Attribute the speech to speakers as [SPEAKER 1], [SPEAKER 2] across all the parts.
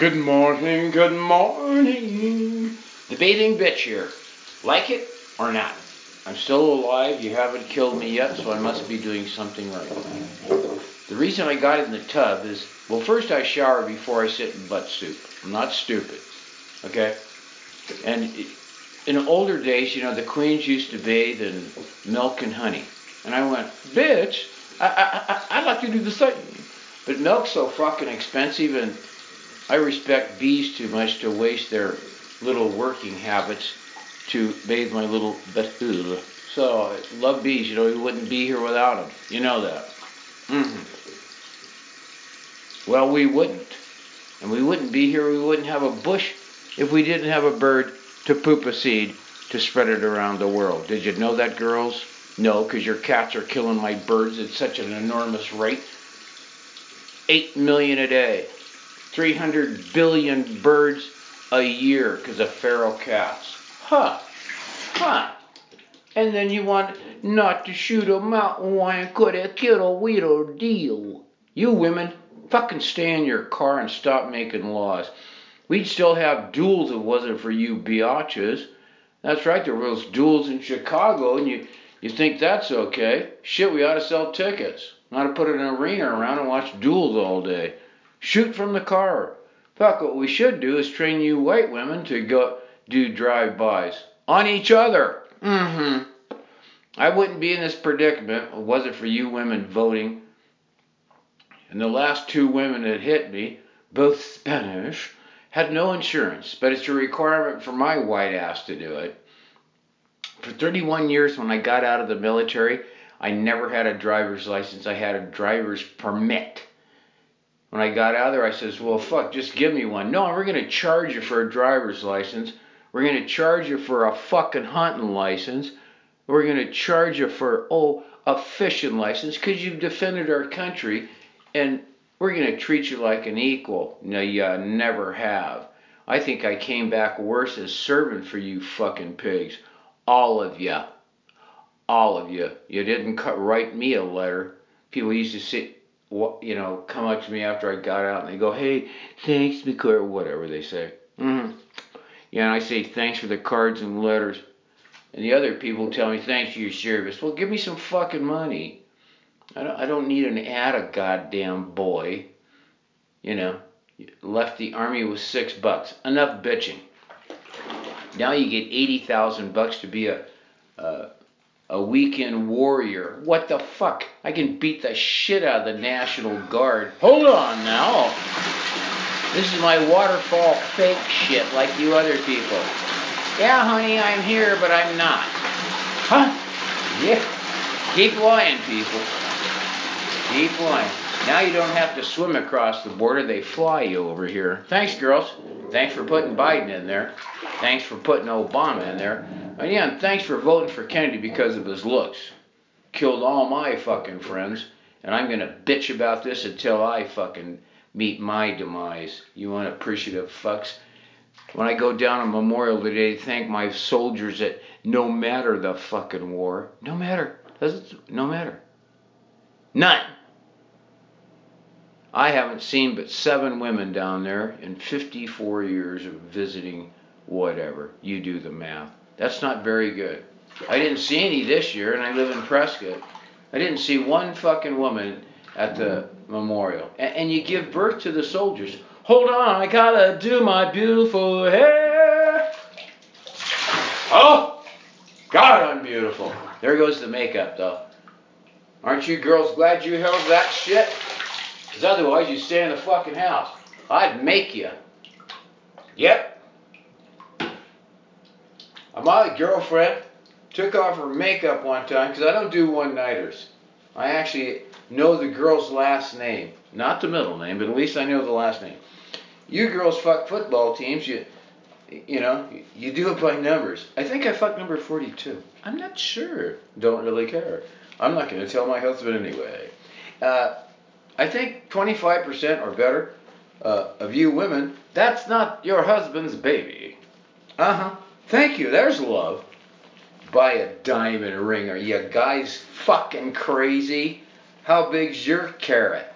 [SPEAKER 1] Good morning, good morning. The bathing bitch here. Like it or not? I'm still alive. You haven't killed me yet, so I must be doing something right. The reason I got in the tub is, well, first I shower before I sit in butt soup. I'm not stupid. Okay? And in older days, you know, the queens used to bathe in milk and honey. And I went, bitch, I, I, I, I'd like to do the same. But milk's so fucking expensive, and I respect bees too much to waste their little working habits to bathe my little betul. So I love bees. You know, we wouldn't be here without them. You know that. Mm-hmm. Well, we wouldn't. And we wouldn't be here. We wouldn't have a bush if we didn't have a bird to poop a seed to spread it around the world. Did you know that, girls? No, because your cats are killing my birds at such an enormous rate. Eight million a day. 300 billion birds a year because of feral cats. Huh. Huh. And then you want not to shoot a mountain lion could have killed a weirdo deal. You women, fucking stay in your car and stop making laws. We'd still have duels if it wasn't for you biatches. That's right, there was duels in Chicago, and you you think that's okay? Shit, we ought to sell tickets. Not to put an arena around and watch duels all day. Shoot from the car. Fuck, what we should do is train you white women to go do drive-bys on each other. Mm-hmm. I wouldn't be in this predicament if it wasn't for you women voting. And the last two women that hit me, both Spanish, had no insurance, but it's a requirement for my white ass to do it for 31 years when I got out of the military, I never had a driver's license. I had a driver's permit. When I got out of there, I says, well, fuck, just give me one. No, we're going to charge you for a driver's license. We're going to charge you for a fucking hunting license. We're going to charge you for, oh, a fishing license because you've defended our country. And we're going to treat you like an equal. No, you never have. I think I came back worse as servant for you fucking pigs all of you, all of you. You didn't cut, write me a letter. People used to say, you know, come up to me after I got out and they go, hey, thanks, McClure, whatever they say. Mm-hmm. Yeah, and I say, thanks for the cards and letters. And the other people tell me, thanks for your service. Well, give me some fucking money. I don't, I don't need an ad a goddamn boy. You know, left the army with six bucks. Enough bitching. Now you get 80,000 bucks to be a, a, a weekend warrior. What the fuck? I can beat the shit out of the National Guard. Hold on now. This is my waterfall fake shit like you other people. Yeah, honey, I'm here, but I'm not. Huh? Yeah. Keep lying, people. Keep lying. Now you don't have to swim across the border, they fly you over here. Thanks, girls. Thanks for putting Biden in there. Thanks for putting Obama in there. And yeah, and thanks for voting for Kennedy because of his looks. Killed all my fucking friends. And I'm gonna bitch about this until I fucking meet my demise. You unappreciative fucks. When I go down on Memorial Day to thank my soldiers that no matter the fucking war, no matter, no matter. None. I haven't seen but seven women down there in 54 years of visiting whatever. You do the math. That's not very good. I didn't see any this year, and I live in Prescott. I didn't see one fucking woman at the memorial. And, and you give birth to the soldiers. Hold on, I gotta do my beautiful hair. Oh, God, I'm beautiful. There goes the makeup, though. Aren't you girls glad you held that shit? Because otherwise you'd stay in the fucking house. I'd make you. Yep. My girlfriend took off her makeup one time because I don't do one-nighters. I actually know the girl's last name. Not the middle name, but at least I know the last name. You girls fuck football teams, you you know, you do it by numbers. I think I fucked number 42. I'm not sure. Don't really care. I'm not going to tell my husband anyway. Uh, I think 25% or better uh, of you women, that's not your husband's baby. Uh huh. Thank you. There's love. Buy a diamond ring. Are you guys fucking crazy? How big's your carrot?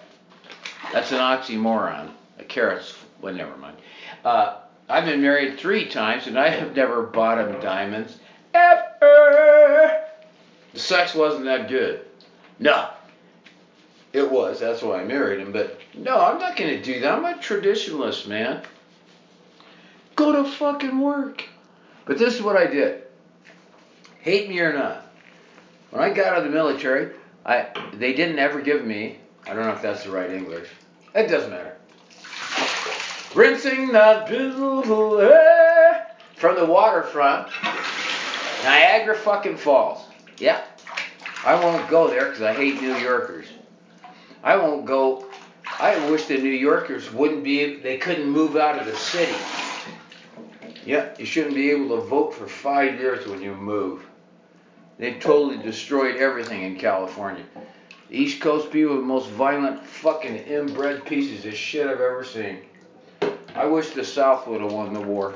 [SPEAKER 1] That's an oxymoron. A carrot's well, never mind. Uh, I've been married three times and I have never bought him diamonds ever. The sex wasn't that good. No. It was. That's why I married him. But no, I'm not going to do that. I'm a traditionalist, man. Go to fucking work. But this is what I did. Hate me or not. When I got out of the military, I they didn't ever give me. I don't know if that's the right English. It doesn't matter. Rinsing the beautiful from the waterfront, Niagara fucking Falls. Yeah, I won't go there because I hate New Yorkers. I won't go. I wish the New Yorkers wouldn't be. They couldn't move out of the city. Yeah, you shouldn't be able to vote for five years when you move. They've totally destroyed everything in California. The East Coast people are the most violent, fucking inbred pieces of shit I've ever seen. I wish the South would have won the war.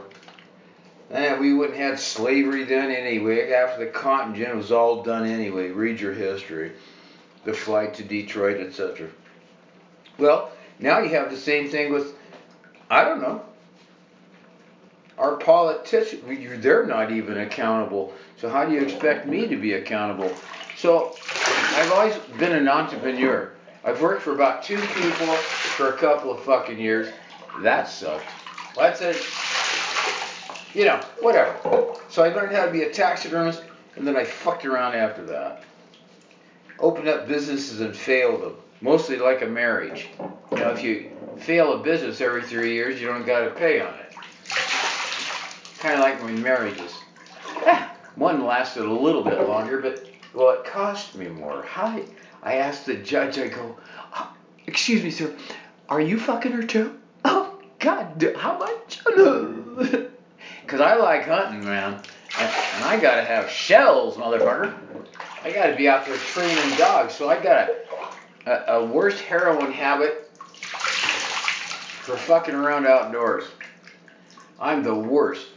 [SPEAKER 1] Eh, we wouldn't have slavery then anyway. After the cotton gin was all done anyway. Read your history. The flight to Detroit, etc. Well, now you have the same thing with, I don't know, our politicians. They're not even accountable. So how do you expect me to be accountable? So I've always been an entrepreneur. I've worked for about two people for a couple of fucking years. That sucked. That's it. You know, whatever. So I learned how to be a taxidermist, and then I fucked around after that. Opened up businesses and failed them. Mostly like a marriage. You know, if you fail a business every three years, you don't got to pay on it. Kind of like my marriages. One lasted a little bit longer, but well, it cost me more. How? I asked the judge. I go, oh, "Excuse me, sir, are you fucking her too?" Oh God, how much? Because I like hunting, man, and, and I gotta have shells, motherfucker. I gotta be out there training dogs, so I got a, a, a worse heroin habit for fucking around outdoors. I'm the worst.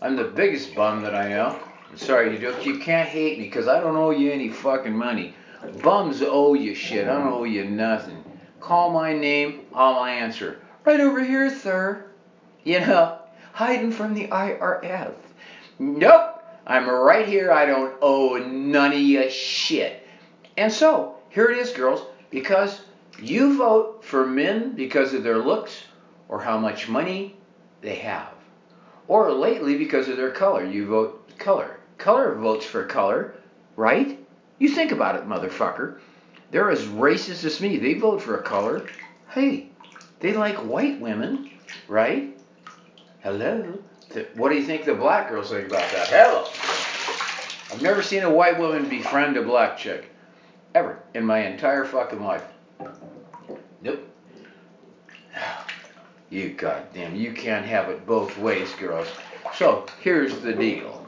[SPEAKER 1] I'm the biggest bum that I know. Sorry, you do. You can't hate me because I don't owe you any fucking money. Bums owe you shit. I don't owe you nothing. Call my name, I'll answer. Right over here, sir. You know, hiding from the IRS. Nope. I'm right here. I don't owe none of you shit. And so, here it is, girls. Because you vote for men because of their looks or how much money they have. Or lately because of their color. You vote color color votes for color, right? You think about it, motherfucker. They're as racist as me. They vote for a color. Hey, they like white women, right? Hello. What do you think the black girls think about that? Hello. I've never seen a white woman befriend a black chick. Ever. In my entire fucking life. Nope. You goddamn, you can't have it both ways, girls. So, here's the deal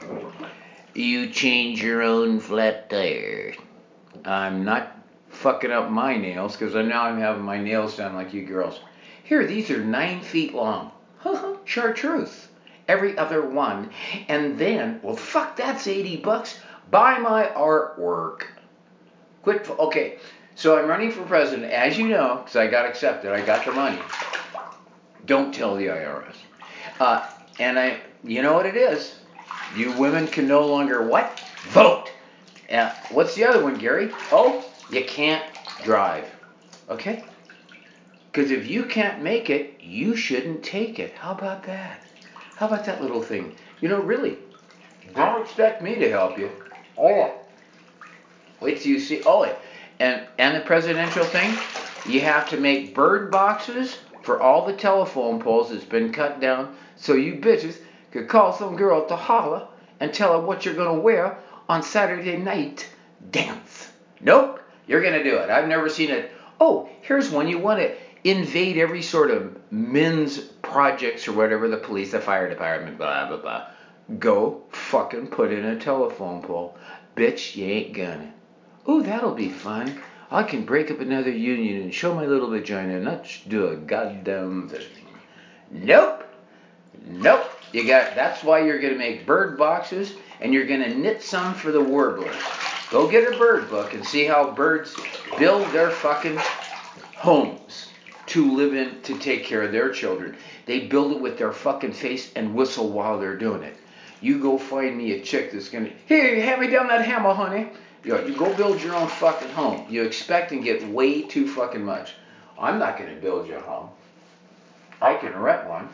[SPEAKER 1] you change your own flat tire. I'm not fucking up my nails because now I'm having my nails done like you girls. Here, these are nine feet long. Chartreuse. Every other one. And then, well, fuck, that's 80 bucks. Buy my artwork. Quit. Okay, so I'm running for president, as you know, because I got accepted. I got the money. Don't tell the IRS. Uh, and I, you know what it is? You women can no longer what? Vote. Uh, what's the other one, Gary? Oh, you can't drive. Okay? Because if you can't make it, you shouldn't take it. How about that? How about that little thing? You know, really, don't expect me to help you. Oh. Wait till you see. Oh, and and the presidential thing, you have to make bird boxes for all the telephone poles that's been cut down, so you bitches could call some girl to holler and tell her what you're going to wear on Saturday night dance. Nope, you're going to do it. I've never seen it. Oh, here's one. You want to invade every sort of men's projects or whatever, the police, the fire department, blah, blah, blah. Go fucking put in a telephone pole. Bitch, you ain't gonna. Oh, that'll be fun. I can break up another union and show my little vagina and not do a goddamn thing. Nope. Nope. You got that's why you're gonna make bird boxes and you're gonna knit some for the warblers. Go get a bird book and see how birds build their fucking homes. To live in to take care of their children. They build it with their fucking face and whistle while they're doing it. You go find me a chick that's gonna, here, hand me down that hammer, honey. You, know, you go build your own fucking home. You expect and get way too fucking much. I'm not gonna build you a home. I can rent one,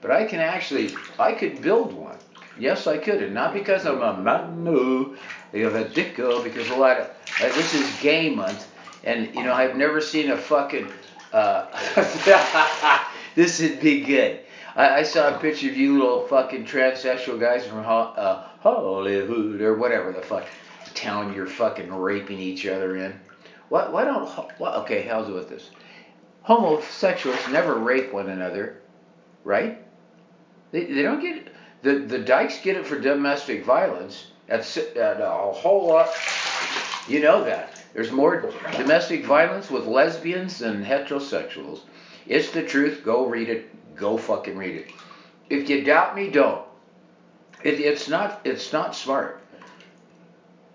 [SPEAKER 1] but I can actually, I could build one. Yes, I could, and not because I'm a man, no, you have a dicko, because a lot of, uh, this is gay month, and you know, I've never seen a fucking, uh, this would be good. I, I, saw a picture of you little fucking transsexual guys from uh, Hollywood or whatever the fuck town you're fucking raping each other in. Why, why don't, what, okay, how's it with this? Homosexuals never rape one another, right? They, they don't get. The, the dykes get it for domestic violence. That's uh, a whole lot. You know that. There's more domestic violence with lesbians than heterosexuals. It's the truth. Go read it. Go fucking read it. If you doubt me, don't. It, it's not. It's not smart.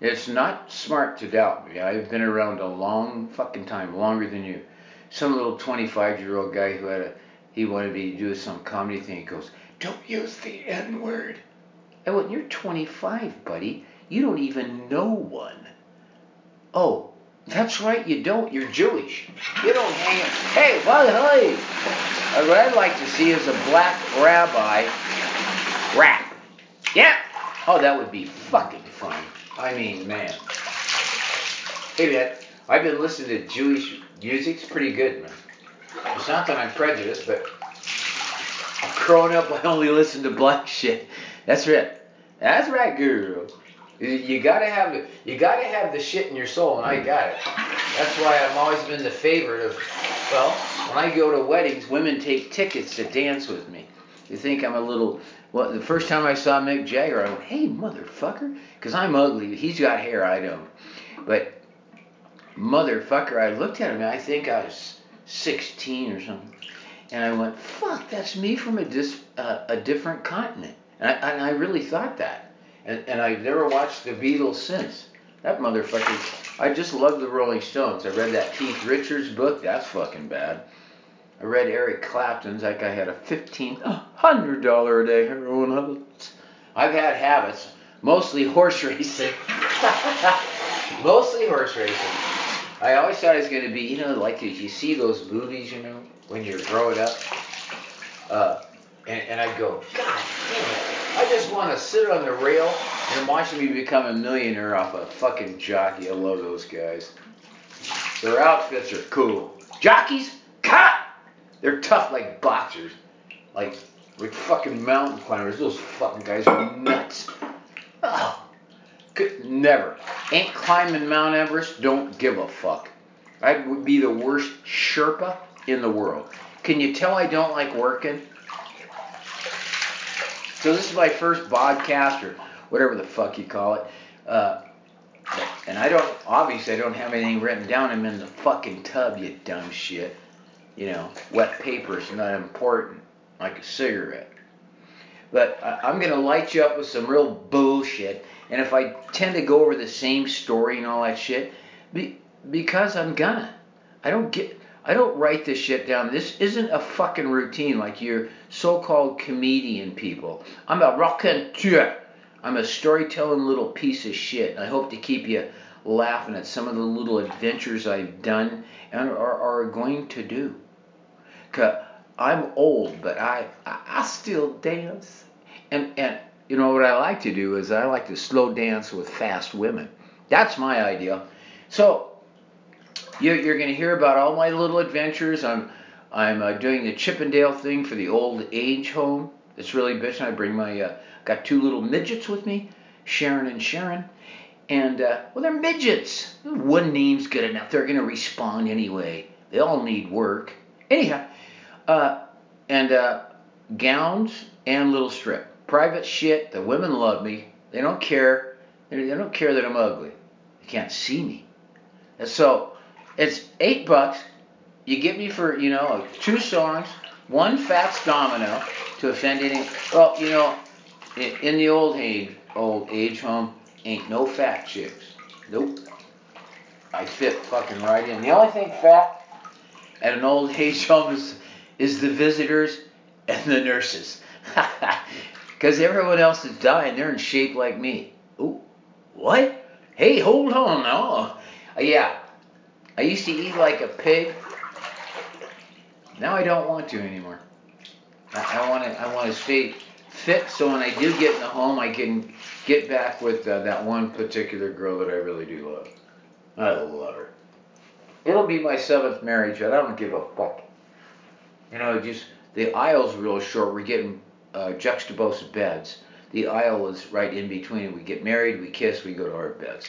[SPEAKER 1] It's not smart to doubt me. I've been around a long fucking time, longer than you. Some little 25 year old guy who had a, he wanted me to do some comedy thing. He goes, Don't use the N word. I went, You're 25, buddy. You don't even know one. Oh, that's right, you don't. You're Jewish. You don't hang. Hey, well, hey. Uh, what I'd like to see is a black rabbi rap. Yeah. Oh, that would be fucking fun. I mean, man. Hey, man, I've been listening to Jewish music. It's pretty good, man. It's not that I'm prejudiced, but growing up, I only listened to black shit. That's right. That's right, girl. You gotta have the you gotta have the shit in your soul, and I got it. That's why I've always been the favorite of. Well, when I go to weddings, women take tickets to dance with me. You think I'm a little well, the first time I saw Mick Jagger, I went, "Hey, motherfucker," because I'm ugly. He's got hair, I don't. But motherfucker, I looked at him. and I think I was 16 or something, and I went, "Fuck, that's me from a dis, uh, a different continent." And I, and I really thought that. And, and I've never watched the Beatles since. That motherfucker. I just love the Rolling Stones. I read that Keith Richards book. That's fucking bad. I read Eric Clapton's. That guy had a fifteen hundred dollar a day heroin habit. I've had habits, mostly horse racing. mostly horse racing. I always thought I was going to be, you know, like you see those movies, you know, when you're growing up. Uh, and, and I'd go, God damn it. I just want to sit on the rail and watch me become a millionaire off a fucking jockey. I love those guys. Their outfits are cool. Jockeys, cut! They're tough like boxers. Like, like fucking mountain climbers. Those fucking guys are nuts. Oh, could never. Ain't climbing Mount Everest, don't give a fuck. I would be the worst Sherpa in the world. Can you tell I don't like working? So this is my first podcast or whatever the fuck you call it. Uh, and I don't, obviously I don't have anything written down. I'm in the fucking tub, you dumb shit. You know, wet paper is not important, like a cigarette. But I, am going to light you up with some real bullshit. And if I tend to go over the same story and all that shit, be, because I'm gonna. I don't get. I don't write this shit down. This isn't a fucking routine like your so-called comedian people. I'm a raconteur. I'm a storytelling little piece of shit. I hope to keep you laughing at some of the little adventures I've done and are, are going to do. Cause I'm old, but I, I, I still dance. And and you know what I like to do is I like to slow dance with fast women. That's my idea. So you're, you're going to hear about all my little adventures. I'm I'm uh, doing the Chippendale thing for the old age home. It's really bitching. I bring my uh, got two little midgets with me, Sharon and Sharon. And uh, well, they're midgets. One name's good enough. They're going to respond anyway. They all need work. Anyhow, uh, and uh, gowns and little strip. Private shit. The women love me. They don't care. They don't care that I'm ugly. They can't see me. And so it's eight bucks. You get me for you know two songs, one Fats Domino to offend any. Well, you know, in, the old age old age home, ain't no fat chicks. Nope. I fit fucking right in. The only thing fat at an old age home is, is the visitors and the nurses. Because everyone else is dying. They're in shape like me. Ooh, what? Hey, hold on now. Uh, yeah, I used to eat like a pig. Now I don't want to anymore. I, want to. I want to stay fit, so when I do get in the home, I can get back with uh, that one particular girl that I really do love. I love her. It'll be my seventh marriage, but I don't give a fuck. You know, just the aisle's real short. We're getting uh, juxtaposed beds. The aisle is right in between. We get married, we kiss, we go to our beds.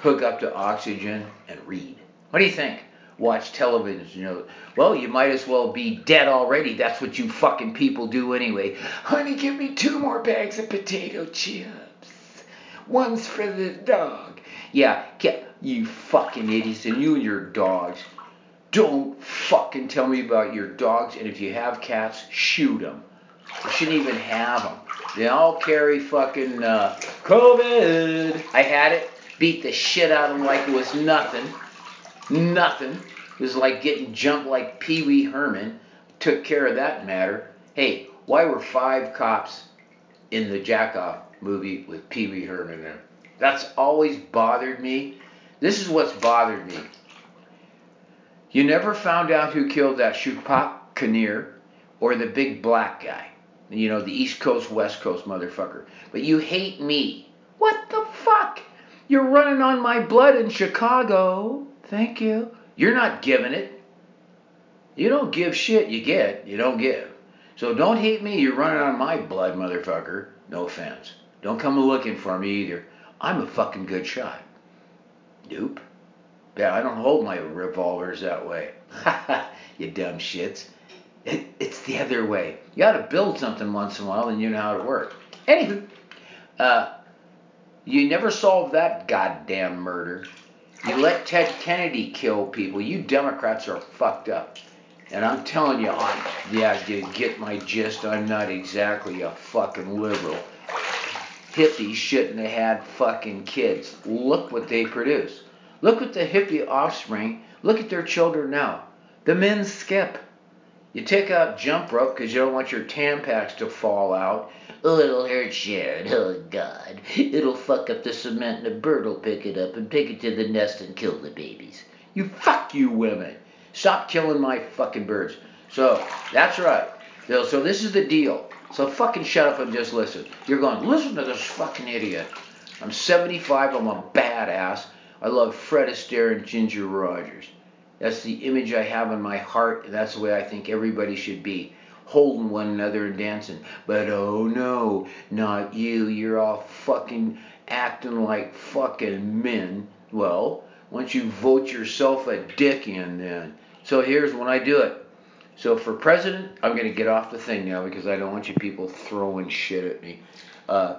[SPEAKER 1] Hook up to oxygen and read. What do you think? Watch television, you know. Well, you might as well be dead already. That's what you fucking people do anyway. Honey, give me two more bags of potato chips. One's for the dog. Yeah, get, you fucking idiots, and you and your dogs. Don't fucking tell me about your dogs, and if you have cats, shoot them. You shouldn't even have them. They all carry fucking uh, COVID. I had it, beat the shit out of them like it was nothing. Nothing. It was like getting jumped like Pee Wee Herman. Took care of that matter. Hey, why were five cops in the Jackoff movie with Pee Wee Herman there? That's always bothered me. This is what's bothered me. You never found out who killed that Shupak Kinnear or the big black guy. You know, the East Coast, West Coast motherfucker. But you hate me. What the fuck? You're running on my blood in Chicago. Thank you. You're not giving it. You don't give shit, you get. You don't give. So don't hate me. You're running on my blood, motherfucker. No offense. Don't come looking for me either. I'm a fucking good shot. Nope. Yeah, I don't hold my revolvers that way. you dumb shits. It, it's the other way. You got to build something once in a while, and you know how to work. Anywho, uh, you never solved that goddamn murder. You let Ted Kennedy kill people. You Democrats are fucked up. And I'm telling you, I'm, yeah, you get my gist. I'm not exactly a fucking liberal. Hippies shouldn't have had fucking kids. Look what they produce. Look at the hippie offspring. Look at their children now. The men skip. You take out jump rope because you don't want your tampax to fall out. Oh, it'll hurt Sharon. Oh, God. It'll fuck up the cement and a bird will pick it up and take it to the nest and kill the babies. You fuck you women. Stop killing my fucking birds. So, that's right. So, this is the deal. So, fucking shut up and just listen. You're going, listen to this fucking idiot. I'm 75. I'm a badass. I love Fred Astaire and Ginger Rogers. That's the image I have in my heart, that's the way I think everybody should be. Holding one another and dancing. But oh no, not you. You're all fucking acting like fucking men. Well, once you vote yourself a dick in, then. So here's when I do it. So for president, I'm going to get off the thing now because I don't want you people throwing shit at me. Uh,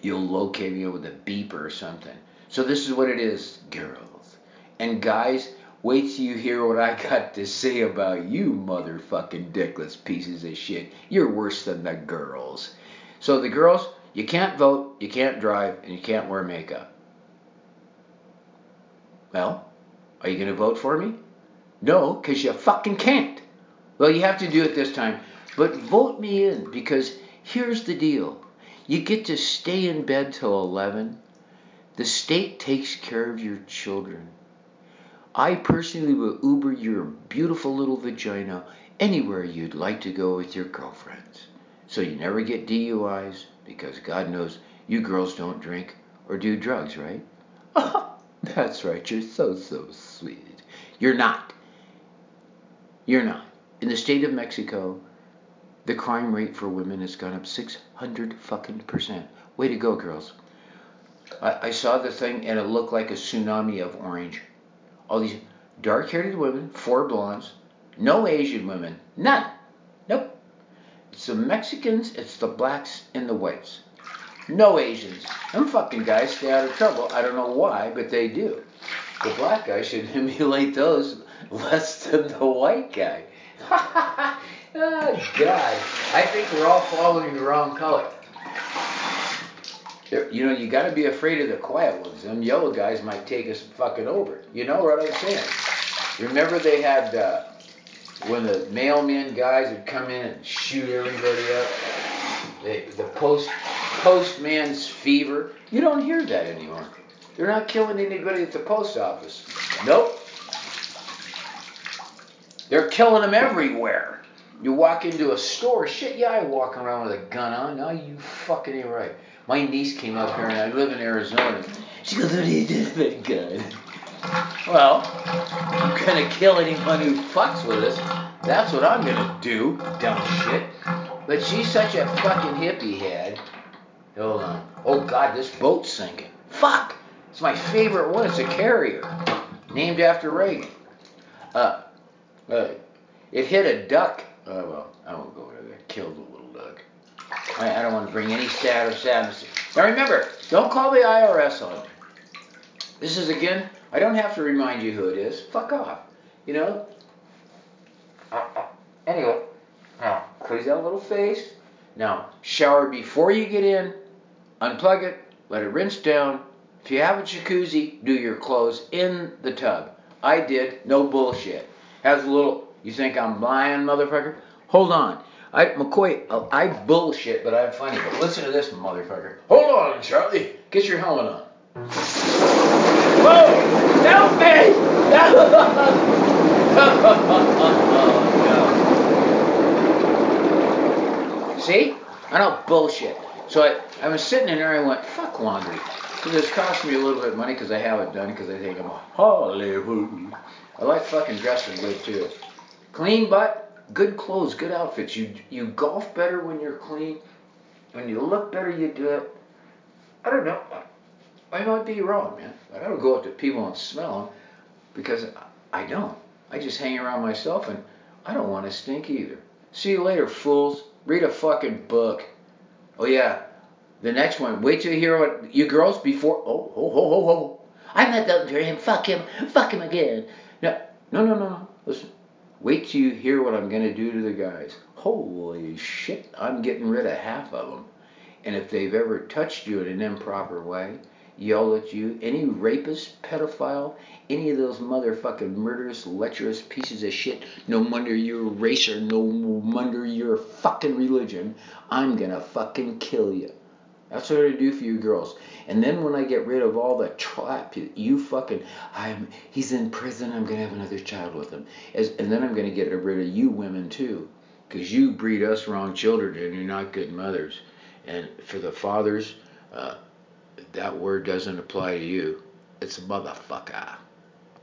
[SPEAKER 1] you'll locate me with a beeper or something. So this is what it is, girls. And guys, Wait till you hear what I got to say about you, motherfucking dickless pieces of shit. You're worse than the girls. So, the girls, you can't vote, you can't drive, and you can't wear makeup. Well, are you going to vote for me? No, because you fucking can't. Well, you have to do it this time. But vote me in because here's the deal you get to stay in bed till 11. The state takes care of your children. I personally will Uber your beautiful little vagina anywhere you'd like to go with your girlfriends. So you never get DUIs because God knows you girls don't drink or do drugs, right? That's right, you're so, so sweet. You're not. You're not. In the state of Mexico, the crime rate for women has gone up 600 fucking percent. Way to go, girls. I, I saw the thing and it looked like a tsunami of orange all these dark haired women, four blondes, no Asian women, none. Nope. It's the Mexicans, it's the blacks, and the whites. No Asians. Them fucking guys stay out of trouble. I don't know why, but they do. The black guy should emulate those less than the white guy. oh, God. I think we're all following the wrong color you know, you got to be afraid of the quiet ones. Them yellow guys might take us fucking over. You know what I'm saying? Remember they had uh, when the mailmen guys would come in and shoot everybody up. They, the post postman's fever. You don't hear that anymore. They're not killing anybody at the post office. Nope. They're killing them everywhere. You walk into a store, shit, yeah, I walk around with a gun on. Now you fucking ain't right. My niece came up here and I live in Arizona. She goes, What you do with a gun? Well, I'm gonna kill anyone who fucks with us. That's what I'm gonna do, dumb shit. But she's such a fucking hippie head. Hold on. Oh god, this boat's sinking. Fuck! It's my favorite one. It's a carrier. Named after Reagan. Uh, uh it hit a duck. Oh well, I won't go there. Killed a little duck. I, I don't want to bring any sad or sadness. Now remember, don't call the IRS on me. This is again, I don't have to remind you who it is. Fuck off. You know? Uh, uh, anyway, now close that little face. Now shower before you get in. Unplug it. Let it rinse down. If you have a jacuzzi, do your clothes in the tub. I did. No bullshit. Has a little. You think I'm lying, motherfucker? Hold on. I McCoy, uh, I bullshit, but I'm funny. But listen to this, motherfucker. Hold on, Charlie. Get your helmet on. Whoa! Help me! oh. See? I don't bullshit. So I, I was sitting in there and I went, fuck laundry. Because it's costing me a little bit of money because I have it done it because I think I'm a Hollywood. I like fucking dressing good too. Clean butt, good clothes, good outfits. You you golf better when you're clean. When you look better, you do it. I don't know. I might be wrong, man. I don't go up to people and smell them because I don't. I just hang around myself and I don't want to stink either. See you later, fools. Read a fucking book. Oh yeah, the next one. Wait till you hear what you girls before. Oh, ho, ho, ho, ho. I'm not voting for him. Fuck him. Fuck him again. No, no, no, no. Listen. Wait till you hear what I'm going to do to the guys. Holy shit, I'm getting rid of half of them. And if they've ever touched you in an improper way, yell at you, any rapist, pedophile, any of those motherfucking murderous, lecherous pieces of shit, no wonder you're race or no wonder you're fucking religion, I'm gonna fucking kill you. That's what I do for you girls. And then when I get rid of all the trap, you fucking, I'm, he's in prison. I'm gonna have another child with him. As, and then I'm gonna get rid of you women too, because you breed us wrong children and you're not good mothers. And for the fathers, uh, that word doesn't apply to you. It's a motherfucker.